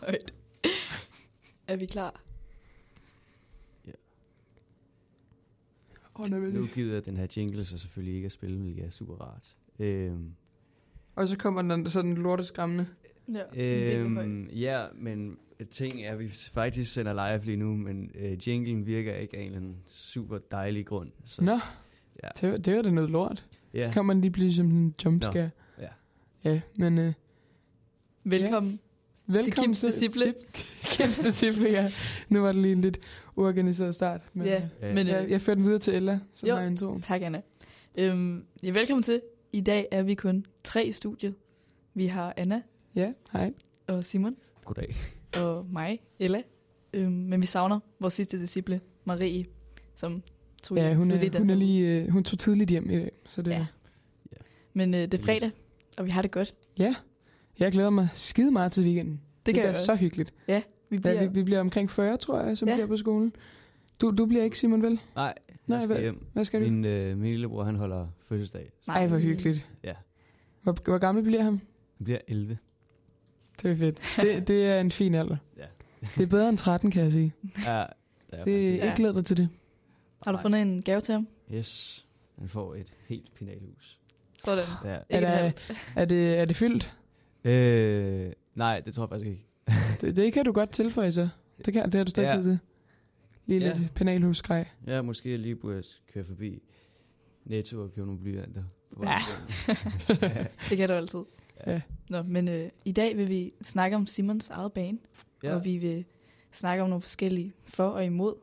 Højt. Er vi klar? Åh, oh, Nu gider den her jingle så selvfølgelig ikke at spille, hvilket er super rart. Øhm, Og så kommer den sådan lorteskræmmende. Ja, øhm, ja, men ting er, at vi faktisk sender live lige nu, men øh, jinglen virker ikke af en eller anden super dejlig grund. Så, Nå, Ja. det, det var da noget lort. ja. Så kan man lige blive som en jumpscare. Ja. Ja, men øh, Velkommen. velkommen Kims Disciple. Kims Disciple, ja. Nu var det lige en lidt uorganiseret start. Men, Ja, øh, Ja. men jeg, øh, jeg førte den videre til Ella, som Jo. har introen. tak Anna. Øhm, ja, velkommen til. I dag er vi kun tre i studiet. Vi har Anna Ja, hej. og Simon Goddag. og mig, Ella. Øhm, men vi savner vores sidste disciple, Marie, som tog Ja, hun tidligt er, hun, er lige, øh, hun tog tidligt hjem i dag. Så det, Ja. ja. Men øh, det er fredag, og vi har det godt. ja, jeg glæder mig skide meget til weekenden. Det, kan bliver jeg så hyggeligt. Ja, vi bliver... Ja, vi, vi bliver omkring 40, tror jeg, som Ja. bliver på skolen. Du, du bliver ikke, Simon, vel? Nej, Nej, jeg skal hvad- hjem. Hvad skal du? Min, øh, min lillebror, han holder fødselsdag. Nej. Ej, hvor hyggeligt. Ja, Hvor, hvor gammel bliver han? han bliver 11. Det er fedt. Det, det er en fin alder. Ja. Det er bedre end 13, kan jeg sige. Ja, der er Det er ikke glæder dig til det. Har du fundet en gave til ham? Yes, han får et helt pinalhus. Sådan. Ja. Er, der, er, det, er det fyldt? Øh, nej, det tror jeg faktisk ikke. Det, det kan du godt tilføje så. Det, kan, det har du stadig Ja. tid til. Lige Ja. lidt penalhusgrej. Ja, måske jeg lige burde køre forbi Netto og købe nogle blyanter. Ja. Det kan du altid. Ja. Nå, men øh, i dag vil vi snakke om Simons eget bane, ja. og vi vil snakke om nogle forskellige for og imod.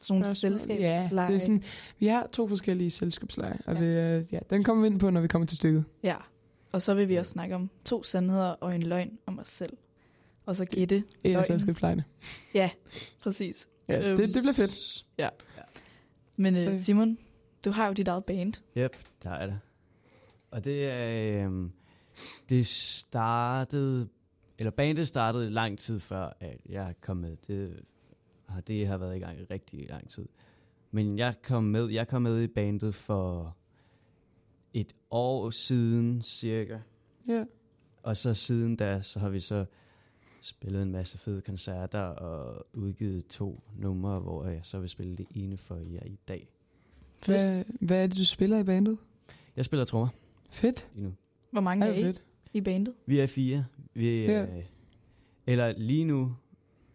Sådan nogle selskabsleje. Ja, det er sådan, vi har to forskellige selskabsleje, og Ja. det, ja, den kommer vi ind på, når vi kommer til stykket. ja. Og så vil vi også snakke om to sandheder og en løgn om os selv. Og så gætte. En af Løgn. selskabslejene. Ja, præcis. Ja, Øhm. det, det bliver fedt. Men øh, Simon, du har jo dit eget band. Yep, der er det. Og det er... øhm, det startede... Eller bandet startede lang tid før, at jeg kom med. Det har, det har været i gang i rigtig lang tid. Men jeg kom med, jeg kom med i bandet for et år siden cirka. Ja. Og så siden da, så har vi så spillet en masse fede koncerter og udgivet to numre, hvor jeg så vil spille det ene for jer i dag. Hvad, hvad er det, du spiller i bandet? Jeg spiller trommer Fedt. lige nu. Hvor mange er hvor I fedt. i bandet? Vi er fire. Vi er, Ja. Eller lige nu,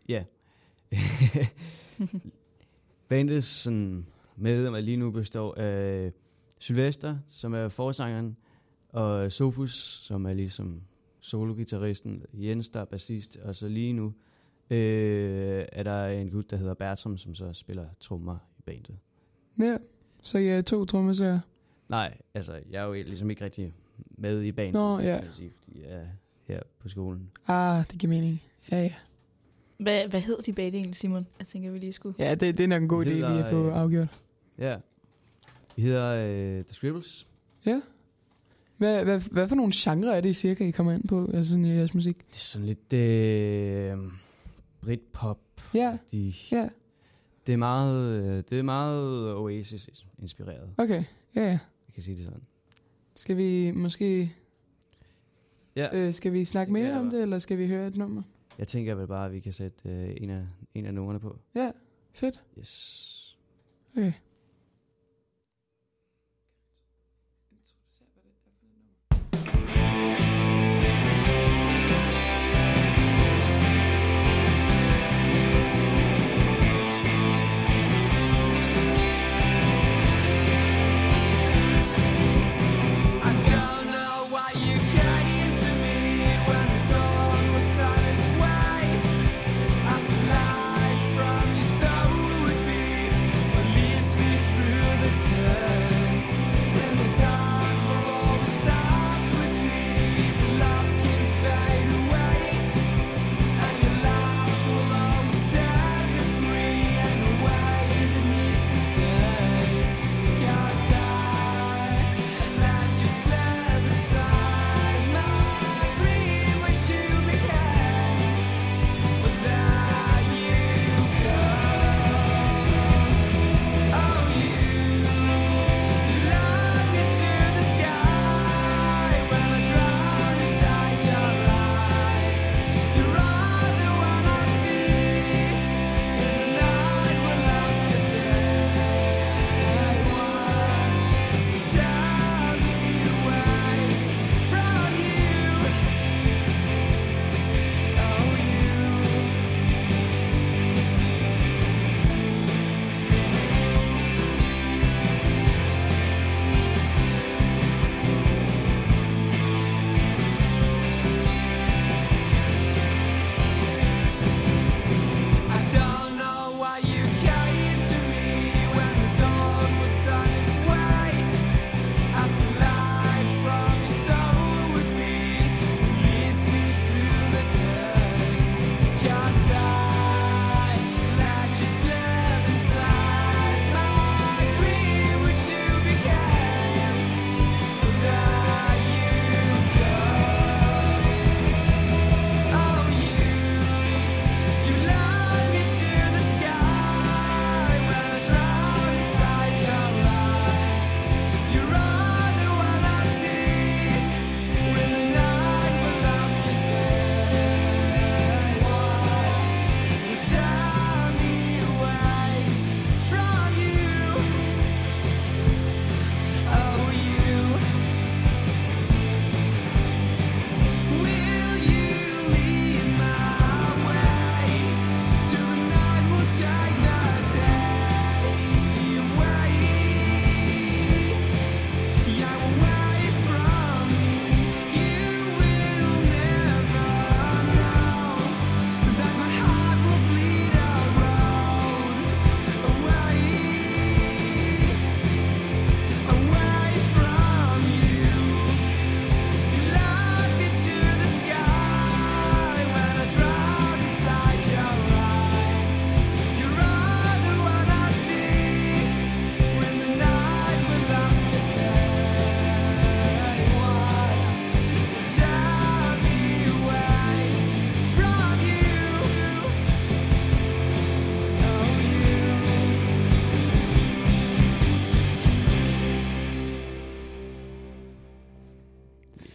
ja. Bandet sådan medlemmer lige nu består af Sylvester, som er forsangeren, og Sofus, som er ligesom sologitarristen, Jens, der er bassist, og så lige nu øh, er der en gut, der hedder Bertram, som så spiller trommer i bandet. Ja, så jeg er to trommeslager. Nej, altså, jeg er jo ligesom ikke rigtig med i bandet, Nå, kan ja. man sige, fordi jeg er her på skolen. Ah, det giver mening. Ja, ja. Hvad, hvad hedder de band egentlig, Simon? Jeg tænker, vi lige skulle... Ja, det, det er nok en god idé lige at få øh, afgjort. Ja. Vi hedder øh, The Scribbles. Ja. Hvad, hvad, hvad for nogle genrer er det cirka, I kommer ind på, altså sådan i jeres musik? Det er sådan lidt øh, Britpop. Ja, De, ja, det er meget, øh, det er meget Oasis inspireret. okay. Ja, ja. Jeg kan sige det sådan. Skal vi måske... Ja. Øh, skal vi snakke mere om det, eller skal vi høre et nummer? Jeg tænker vel bare, at vi kan sætte øh, en, af, en af numrene på. Ja, fedt. Yes. Okay.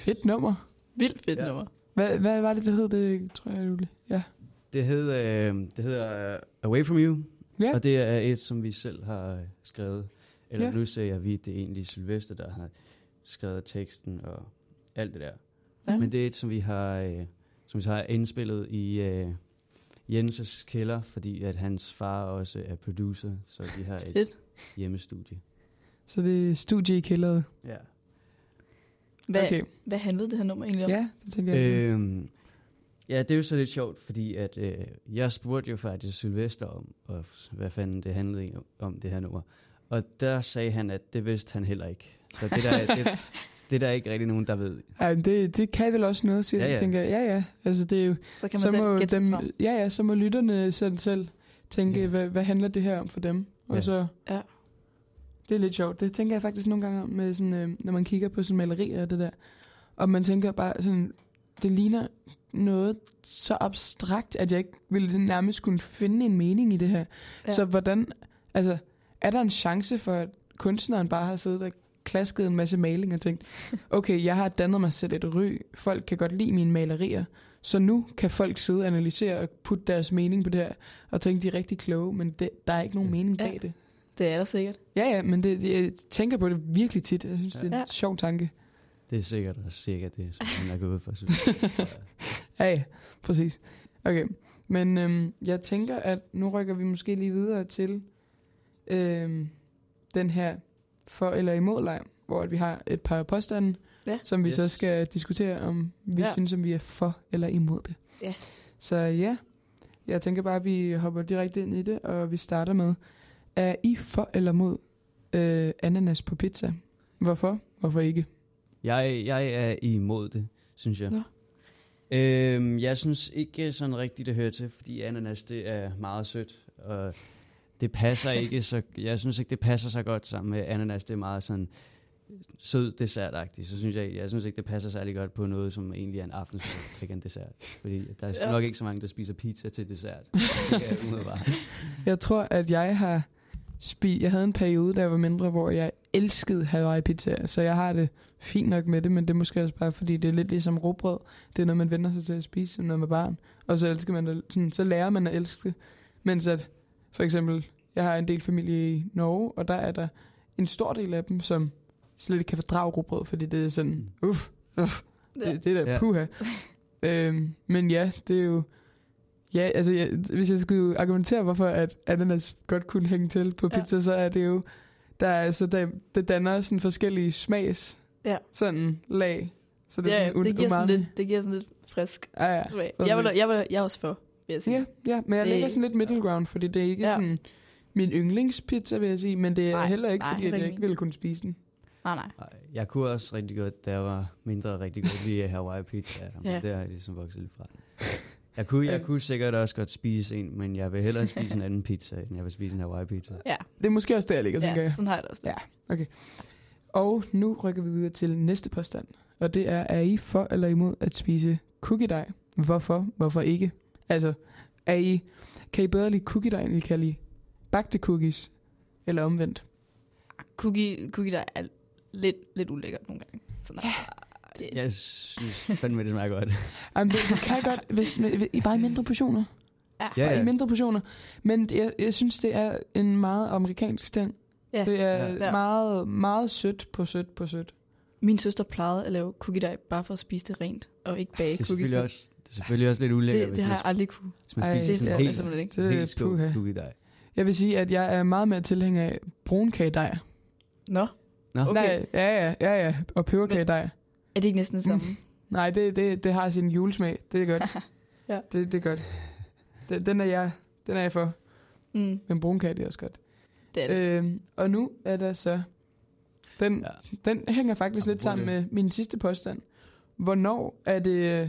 Fedt nummer. Vildt fedt Ja. nummer. Hvad, hvad var det, det hed? Det tror jeg, Julie. Ja. Det hedder, øh, det hedder øh, Away From You, Ja. og det er et, som vi selv har øh, skrevet. Eller Ja. nu ser jeg, vi, det er egentlig Sylvester, der har skrevet teksten og alt det der. Ja. Men det er et, som vi har, øh, som vi så har indspillet i øh, Jenses kælder, fordi at hans far også er producer, så vi har et Fedt. hjemmestudie. Så det er studie i kælderet. Ja. Hvad, Okay. hvad handlede det her nummer egentlig om? Ja, det tænker jeg. Øh, Øhm, ja, det er jo så lidt sjovt, fordi at, øh, jeg spurgte jo faktisk Sylvester om, og hvad fanden det handlede om, om det her nummer. Og der sagde han, at det vidste han heller ikke. Så det der, det, det er der ikke rigtig nogen, der ved. Ej, men det, det kan vel også noget, siger Ja, ja, ja. ja. tænker jeg. Ja, ja. Altså, det er jo, Så kan man så selv må gætte dem, ja, ja, så må lytterne selv, selv tænke, ja. hvad, hvad handler det her om for dem? Og Ja. så, Ja. Det er lidt sjovt. Det tænker jeg faktisk nogle gange om, med sådan, øh, når man kigger på sådan malerier og det der. Og man tænker bare sådan, det ligner noget så abstrakt, at jeg ikke ville nærmest kunne finde en mening i det her. Ja. Ja. Så hvordan, altså, er der en chance for, at kunstneren bare har siddet og klasket en masse maling og tænkt, okay, jeg har dannet mig selv et ry, folk kan godt lide mine malerier, så nu kan folk sidde og analysere og putte deres mening på det her, og tænke, de er rigtig kloge, men det, der er ikke nogen Ja. mening Ja. bag det. Det er der sikkert. Ja, ja, men det, jeg tænker på det virkelig tit. Jeg synes, Ja. det er en Ja. sjov tanke. Det er sikkert og cirka det, som han er gået for. Sylvester. Ja, ja, præcis. Okay, men øhm, jeg tænker, at nu rykker vi måske lige videre til øhm, den her for eller imod leg, hvor at vi har et par påstande, Ja. som vi yes. så skal diskutere, om vi ja. synes, om vi er for eller imod det. Ja. Så ja, jeg tænker bare, at vi hopper direkte ind i det, og vi starter med, er I for eller mod øh, ananas på pizza? Hvorfor? Hvorfor ikke? jeg, jeg er imod det, synes jeg. Nå. Øhm, jeg synes ikke sådan rigtigt, det hører til, fordi ananas, det er meget sødt, og det passer ikke så, jeg synes ikke, det passer så godt sammen med ananas, det er meget sådan sød dessertagtigt, så synes jeg, jeg synes ikke, det passer særlig godt på noget, som egentlig er en aftensmad, ikke en dessert. Fordi der er Ja. nok ikke så mange, der spiser pizza til dessert. Det jeg umiddelbart. Jeg tror, at jeg har spi Jeg havde en periode, da jeg var mindre, hvor jeg elskede Hawaii pizza. Så jeg har det fint nok med det, men det er måske også bare, fordi det er lidt ligesom råbrød. Det er noget, man vender sig til at spise, når man er barn. Og så, elsker man det, sådan, så lærer man at elske. Mens at, for eksempel, jeg har en del familie i Norge, og der er der en stor del af dem, som slet ikke kan fordrage råbrød, fordi det er sådan, uff, uff, det, det er da Ja. puha. øhm, men ja, det er jo... Ja, altså jeg, hvis jeg skulle argumentere, hvorfor at ananas godt kunne hænge til på pizza, ja. så er det jo... Der er, altså, der, det danner sådan forskellige smags Ja. sådan lag. Så det er Ja, sådan det, giver sådan lidt, det giver sådan lidt frisk Ja, ja. smag. Jeg var, præcis. jeg, var, jeg er også for, vil jeg sige. Ja, ja, men jeg Det- ligger sådan lidt middle ground, fordi det er ikke Ja. sådan min yndlingspizza, vil jeg sige, men det er Nej, nej, heller ikke, nej, fordi at heller jeg ikke ville kunne spise den. Nej, nej. Ej, Jeg kunne også rigtig godt, da jeg var mindre, rigtig godt lide Hawaii pizza. Men Ja. det har jeg ligesom vokset lidt fra. Jeg kunne, jeg kunne sikkert også godt spise en, men jeg vil hellere spise en anden pizza, end jeg vil spise en Hawaii pizza. Ja, Det er måske også der, jeg ligger, tænker ja jeg. sådan har jeg det også. Ja. Og nu rykker vi videre til næste påstand. Og det er, er I for eller imod at spise cookie dej? Hvorfor? Hvorfor ikke? Altså, er I, kan I bedre lide cookie dej, end I kan lide bagte cookies? Eller omvendt? Cookie, cookie der er lidt, lidt ulækkert nogle gange. Sådan, ja. Det, Jeg synes fandme, det smager godt. Jamen, det, det kan godt, hvis, hvis, I bare i mindre portioner. ja. Ja, i mindre portioner. Men jeg, jeg synes, det er en meget amerikansk ting. Ja. Det er Ja. meget, meget sødt på sødt på sødt. Min søster plejede at lave cookie dej bare for at spise det rent, og ikke bage Det er cookies. selvfølgelig også, det er selvfølgelig også lidt ulækkert, det, hvis, det har man, jeg aldrig kunne. hvis man Ej, spiser det sådan er jeg helt, ikke. Det er helt skål cookie dej. Jeg vil sige, at jeg er meget mere tilhænger af brunkagedej. Nå, Nå, Okay. Nej, ja, ja, ja, ja. Og peberkagedej. Er det ikke næsten det samme? Nej, det, det, det har sin julesmag. Det er godt. Ja. det, det er godt. Den, den, er jeg, den er jeg for. Mm, Men brunkage, det er også godt. det er det. Øhm, og nu er der så... Den, Ja. den hænger faktisk lidt Apropos sammen det. med min sidste påstand. Hvornår er det øh,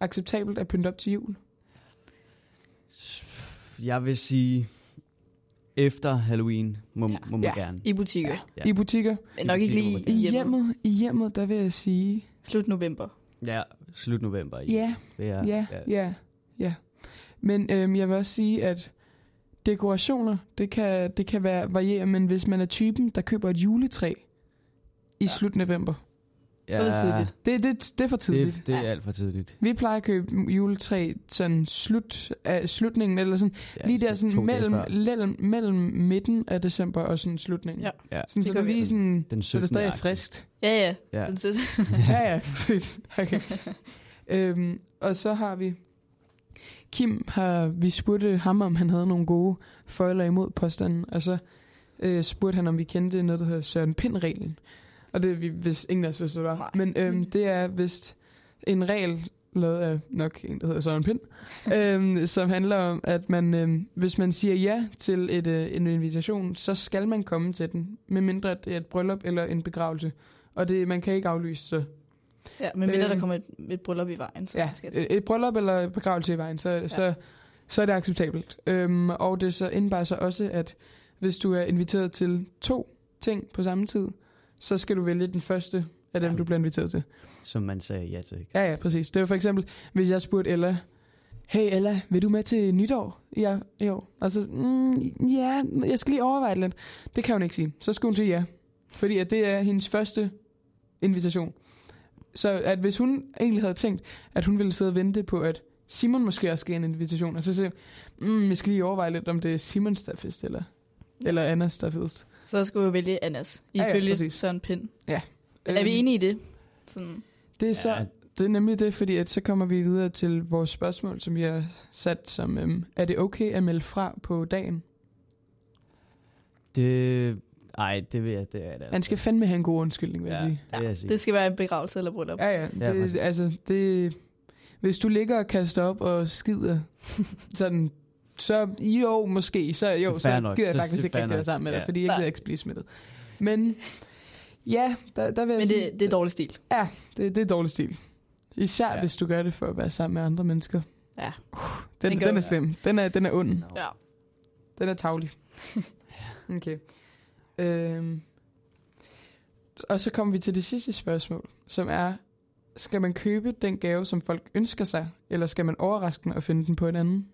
acceptabelt at pynte op til jul? Jeg vil sige, efter Halloween må, Ja. må man Ja. gerne. I butikker. Ja. I butikker? Men nok ikke lige I hjemmet. I hjemmet, der vil jeg sige... Slut november. Ja, slut november. i. Ja, jeg- ja, ja, ja. Men øhm, jeg vil også sige, at dekorationer, det kan, det kan være variere, men hvis man er typen, der køber et juletræ i Ja. slut november, Så er det tidligt. Det, det, det er for tidligt. Det, det er Ja. alt for tidligt. Vi plejer at købe juletræ sådan slut af slutningen, eller sådan Ja, lige der så sådan mellem, mellem, mellem midten af december og sådan slutningen. Ja. Ja. Sådan, Det så det vi lige sådan, Den så det stadig er 17. friskt. Ja, ja. Ja. Den ja, ja, præcis. Okay. øhm, og så har vi... Kim har... Vi spurgte ham, om han havde nogle gode foiler imod påstanden, og så øh, spurgte han, om vi kendte noget, der hedder Søren Pind-reglen. Og det er vi hvis ingen af os vidste, hvad det var. Nej. Men øhm, det er vist en regel, lavet af nok en, der hedder Søren Pind, øhm, som handler om, at man, øhm, hvis man siger ja til et, øh, en invitation, så skal man komme til den, medmindre det er et bryllup eller en begravelse. Og det, man kan ikke aflyse, så Ja, men mindre der Øhm. kommer et, et bryllup i vejen, så ja, skal til. et, et bryllup eller begravelse i vejen, så, ja. så, så er det acceptabelt. Øhm, og det så indebærer så også, at hvis du er inviteret til to ting på samme tid, så skal du vælge den første af dem, Ja. du bliver inviteret til. Som man sagde ja til. Ja, ja, præcis. Det var for eksempel, hvis jeg spurgte Ella, hey Ella, vil du med til nytår år- i år? Og så, mm, ja, jeg skal lige overveje det lidt. Det kan hun ikke sige. Så skal hun sige ja. Fordi at det er hendes første invitation. Så at hvis hun egentlig havde tænkt, at hun ville sidde og vente på, at Simon måske også skal have en invitation, og så siger mm, jeg skal lige overveje lidt, om det er Simons, der er fest, eller, Ja. eller Annas, der er fedest. Så skulle vi vælge Annas, Ja, ja, ifølge præcis. Søren Pind. Ja. Er vi enige i det? Sådan, Det er, så, Ja. det er nemlig det, fordi at så kommer vi videre til vores spørgsmål, som vi har sat som, øhm, er det okay at melde fra på dagen? Det... Ej, det vil jeg, det er det. Han skal fandme have en god undskyldning, vil jeg ja, sige. det vil jeg sige. det skal være en begravelse eller bryllup. Ja, ja. Ja, Det, præcis. altså, det, hvis du ligger og kaster op og skider, sådan, så jo, måske, så jo, så nok. gider jeg Så- faktisk så ikke rigtig være sammen med dig, Ja. fordi jeg gider ikke blive smittet. Men ja, der, der vil jeg Men sige, det, det er dårlig stil. Ja, det, det er dårlig stil. Især ja. Hvis du gør det for at være sammen med andre mennesker. Ja. Uh, den, Den den er slem. Den er, den er ond. Nå. Ja. Den er tavlig. okay. Øhm. Og så kommer vi til det sidste spørgsmål, som er, skal man købe den gave, som folk ønsker sig, eller skal man overraske dem og finde den på en anden?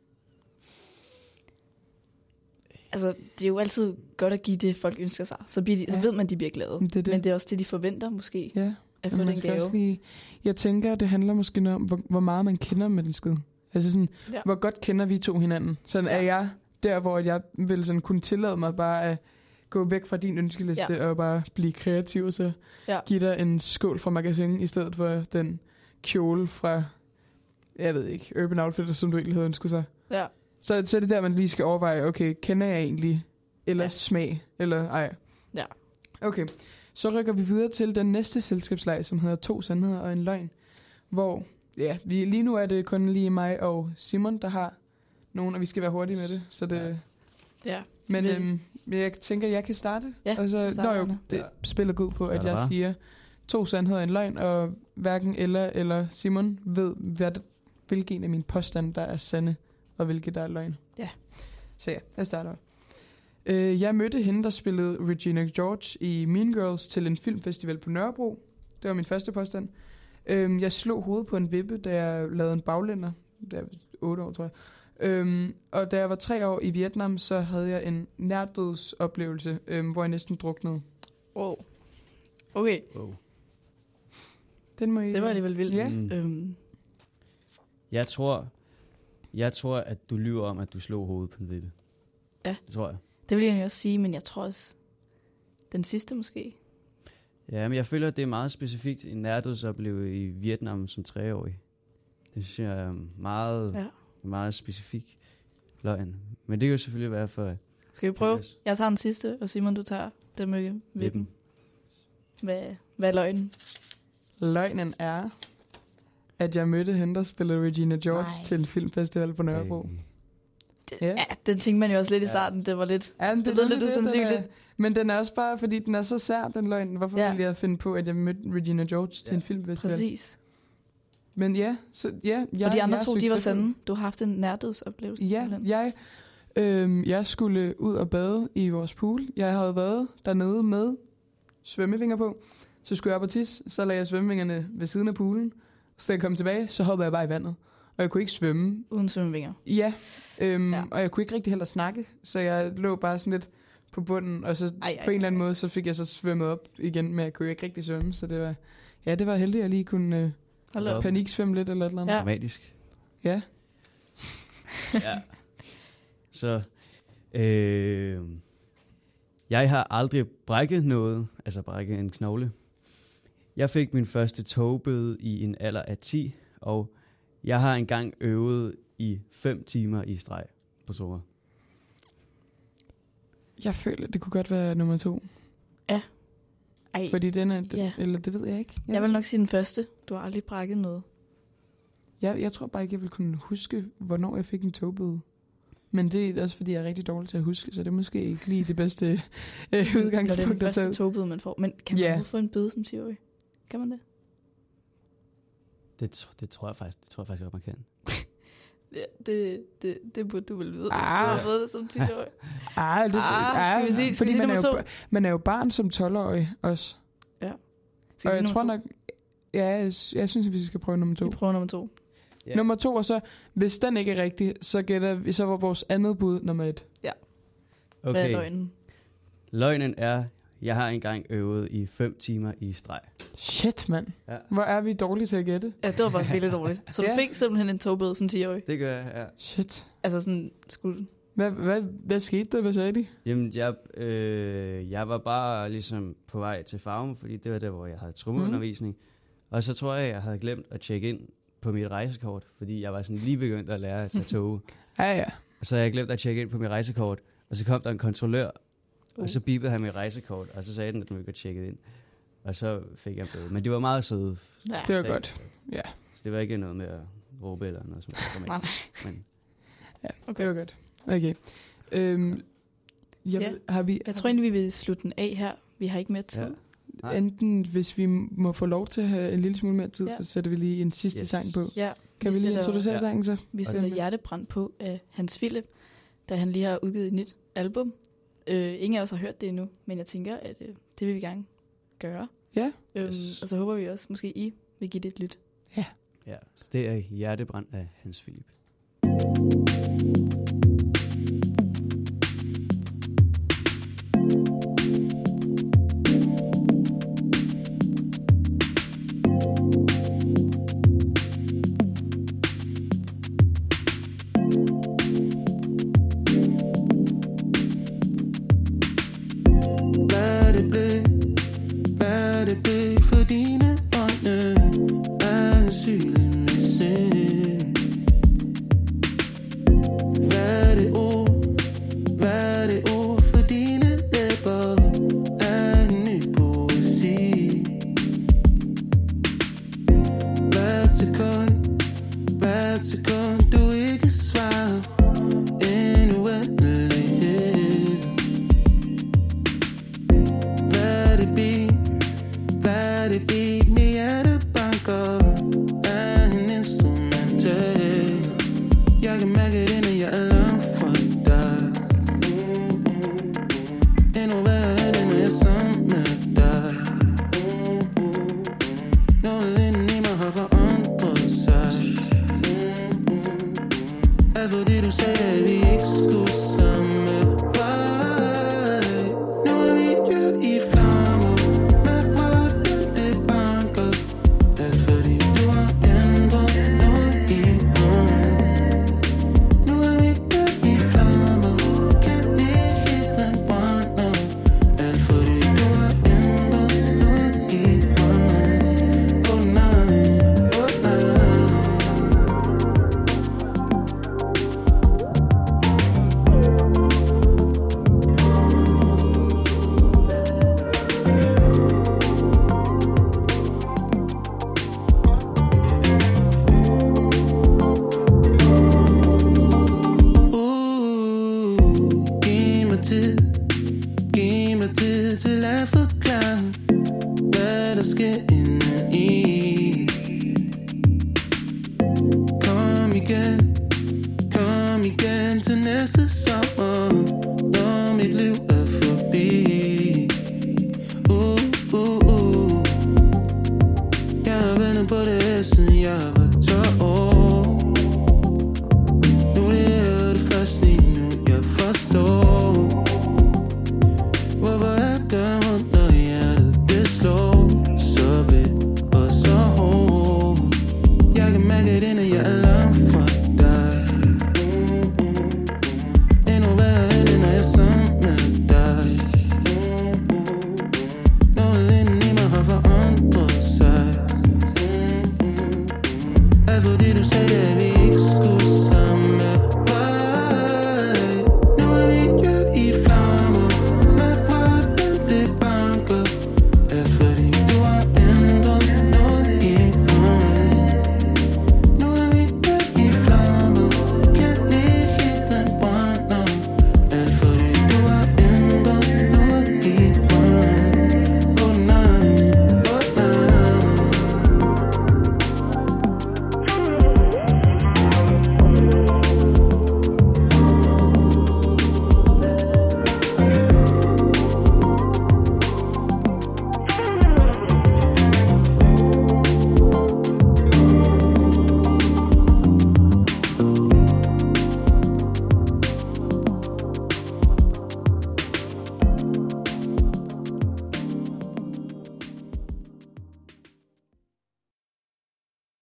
Altså, det er jo altid godt at give det, folk ønsker sig. Så, bliver de, Ja. så ved man, de bliver glade. Det det. Men det er også det, de forventer måske, Ja, at få den gave. lige... Jeg tænker, det handler måske om, hvor, hvor meget man kender mennesket. Altså sådan, Ja. hvor godt kender vi to hinanden? Sådan Ja. er jeg der, hvor jeg vil sådan kunne tillade mig bare at gå væk fra din ønskeliste ja. og bare blive kreativ, og så Ja. give dig en skål fra magasin, i stedet for den kjole fra, jeg ved ikke, Urban Outfitters, som du egentlig havde ønsket sig. Ja. Så, så er det der, man lige skal overveje, okay, kender jeg egentlig, eller Ja. smag, eller ej. Ja. Okay, så rykker vi videre til den næste selskabsleg, som hedder To Sandheder og en Løgn, hvor, ja, vi, lige nu er det kun lige mig og Simon, der har nogen, og vi skal være hurtige med det, så det... Ja. Ja. Men Vil- øhm, jeg tænker, jeg kan starte. Ja, og så, nå jo, det Ja. spiller god på, at jeg bare. siger to sandheder og en løgn, og hverken Ella eller Simon ved, hvad, hvilken af mine påstande, der er sande, og hvilke der er løgn. Ja. Så ja, jeg starter. Øh, jeg mødte hende, der spillede Regina George i Mean Girls til en filmfestival på Nørrebro. Det var min første påstand. Øhm, jeg slog hovedet på en vippe, da jeg lavede en baglænder. Jeg var 8 år, tror jeg. Øhm, og da jeg var tre år i Vietnam, så havde jeg en nærdødsoplevelse, øhm, hvor jeg næsten druknede. Wow. Okay, Wow. Den må I... det var alligevel vildt. Ja. Mm. Øhm, Jeg tror, jeg tror, at du lyver om, at du slog hovedet på en vippe. Ja. Det tror jeg. det vil jeg også sige, men jeg tror også, den sidste måske. Ja, men jeg føler, at det er meget specifikt en nærdødsoplevelse i Vietnam som treårig. Det synes jeg er meget, Ja. meget specifik løgn. Men det kan jo selvfølgelig være for... Skal vi prøve? Jeg tager den sidste, og Simon, du tager den med vippen. Vippen. Hvad, hvad er løgnen? Løgnen er, at jeg mødte hende, der spillede Regina George Nej. til en filmfestival på Nørrebro. Øh, Det, Ja. ja. den tænkte man jo også lidt i Ja. starten. Det var lidt... Ja, men Det lød er lidt det, usandsynligt. er- Men den er også bare, fordi den er så sær, den løgn. Hvorfor Ja. ville jeg finde på, at jeg mødte Regina George til Ja. en filmfestival? Præcis. Men ja, så ja. Jeg, og de andre jeg to, de var sande. Du har haft en nærdødsoplevelse. Ja, jeg, øhm, jeg skulle ud og bade i vores pool. Jeg havde været dernede med svømmevinger på. Så skulle jeg op og tisse, så lagde jeg svømmevingerne ved siden af poolen. Så da jeg kom tilbage, så hoppede jeg bare i vandet. Og jeg kunne ikke svømme. Uden svømmevinger. Ja, øhm, Ja. og jeg kunne ikke rigtig heller snakke, så jeg lå bare sådan lidt på bunden, og så Ej, ej, på en eller anden måde, så fik jeg så svømmet op igen, men jeg kunne ikke rigtig svømme, så det var, Ja, det var heldigt, at jeg lige kunne øh, paniksvømme lidt eller et eller andet. Ja. Dramatisk. Ja. ja. Så, øh, jeg har aldrig brækket noget, altså brækket en knogle. Jeg fik min første togbøde i en alder af 10, og jeg har engang øvet i 5 timer i streg på sommer. Jeg føler, det kunne godt være nummer to. Ej, Fordi den er, Ja. eller det ved jeg ikke. jeg vil nok sige den første. Du har aldrig brækket noget. Jeg, jeg tror bare ikke, jeg vil kunne huske, hvornår jeg fik en togbøde. Men det er også, fordi jeg er rigtig dårlig til at huske, så det er måske ikke lige det bedste øh, Når det er den udgangspunkt første togbøde, man får. Men kan man Ja. få en bøde som 10-årig? Kan man det? Det, det tror jeg faktisk, det tror jeg faktisk godt, man kan. Ja, det, det, det burde du vel vide, hvis Ah. du har ved det som 10-årig. Ah, det, Ah, skal vi se- skal fordi man er, jo, to? man er jo barn som 12-årig også. Skal og jeg tror to? nok, ja, jeg, jeg synes, at vi skal prøve nummer to. Vi prøver nummer to. Ja. Nummer to, og så, hvis den ikke er rigtig, så gætter vi, så var vores andet bud nummer et. Hvad er Okay, løgnen? løgnen er, jeg har engang øvet i 5 timer i streg. Shit, mand. Ja. Hvor er vi dårlige til at gætte. Ja, det var bare virkelig dårligt. Så du Ja. fik simpelthen en togbøde som 10-årig? Det gør jeg, ja. Shit. Altså sådan, skulle... Hvad, hvad, hvad skete der? Hvad sagde de? Jamen, jeg, øh, jeg var bare ligesom på vej til farven, fordi det var der, hvor jeg havde trommeundervisning. Mm. Og så tror jeg, jeg havde glemt at tjekke ind på mit rejsekort, fordi jeg var sådan lige begyndt at lære at tage tog. Ja, ja. så havde jeg glemt at tjekke ind på mit rejsekort, og så kom der en kontrollør. Og så bipede han mit rejsekort, og så sagde den, at den ville gå tjekket ind. Og så fik jeg en bøde. Men de var meget søde. Ja. Det var godt. Ja, Så det var ikke noget med at råbe eller noget som helst. Nej, Men okay. det var godt. Okay. Øhm, jeg, Ja. Har vi, Jeg tror egentlig, vi vil slutte den af her. Vi har ikke mere tid. Ja. Ja. Nej. enten, hvis vi må få lov til at have en lille smule mere tid, Ja. så sætter vi lige en sidste Yes. sang på. ja. Kan vi, lige sætter- introducere Ja. sangen så? Vi Okay. sætter hjertebrand på af Hans Philip, da han lige har udgivet et nyt album. Øh, ingen af os har hørt det endnu, men jeg tænker, at øh, det vil vi gerne gøre. Ja. Øhm, Yes. Og så håber vi også, måske I vil give det et lyt. ja, så det er Hjertebrand af Hans Philip. Hvad Jeg kan mærke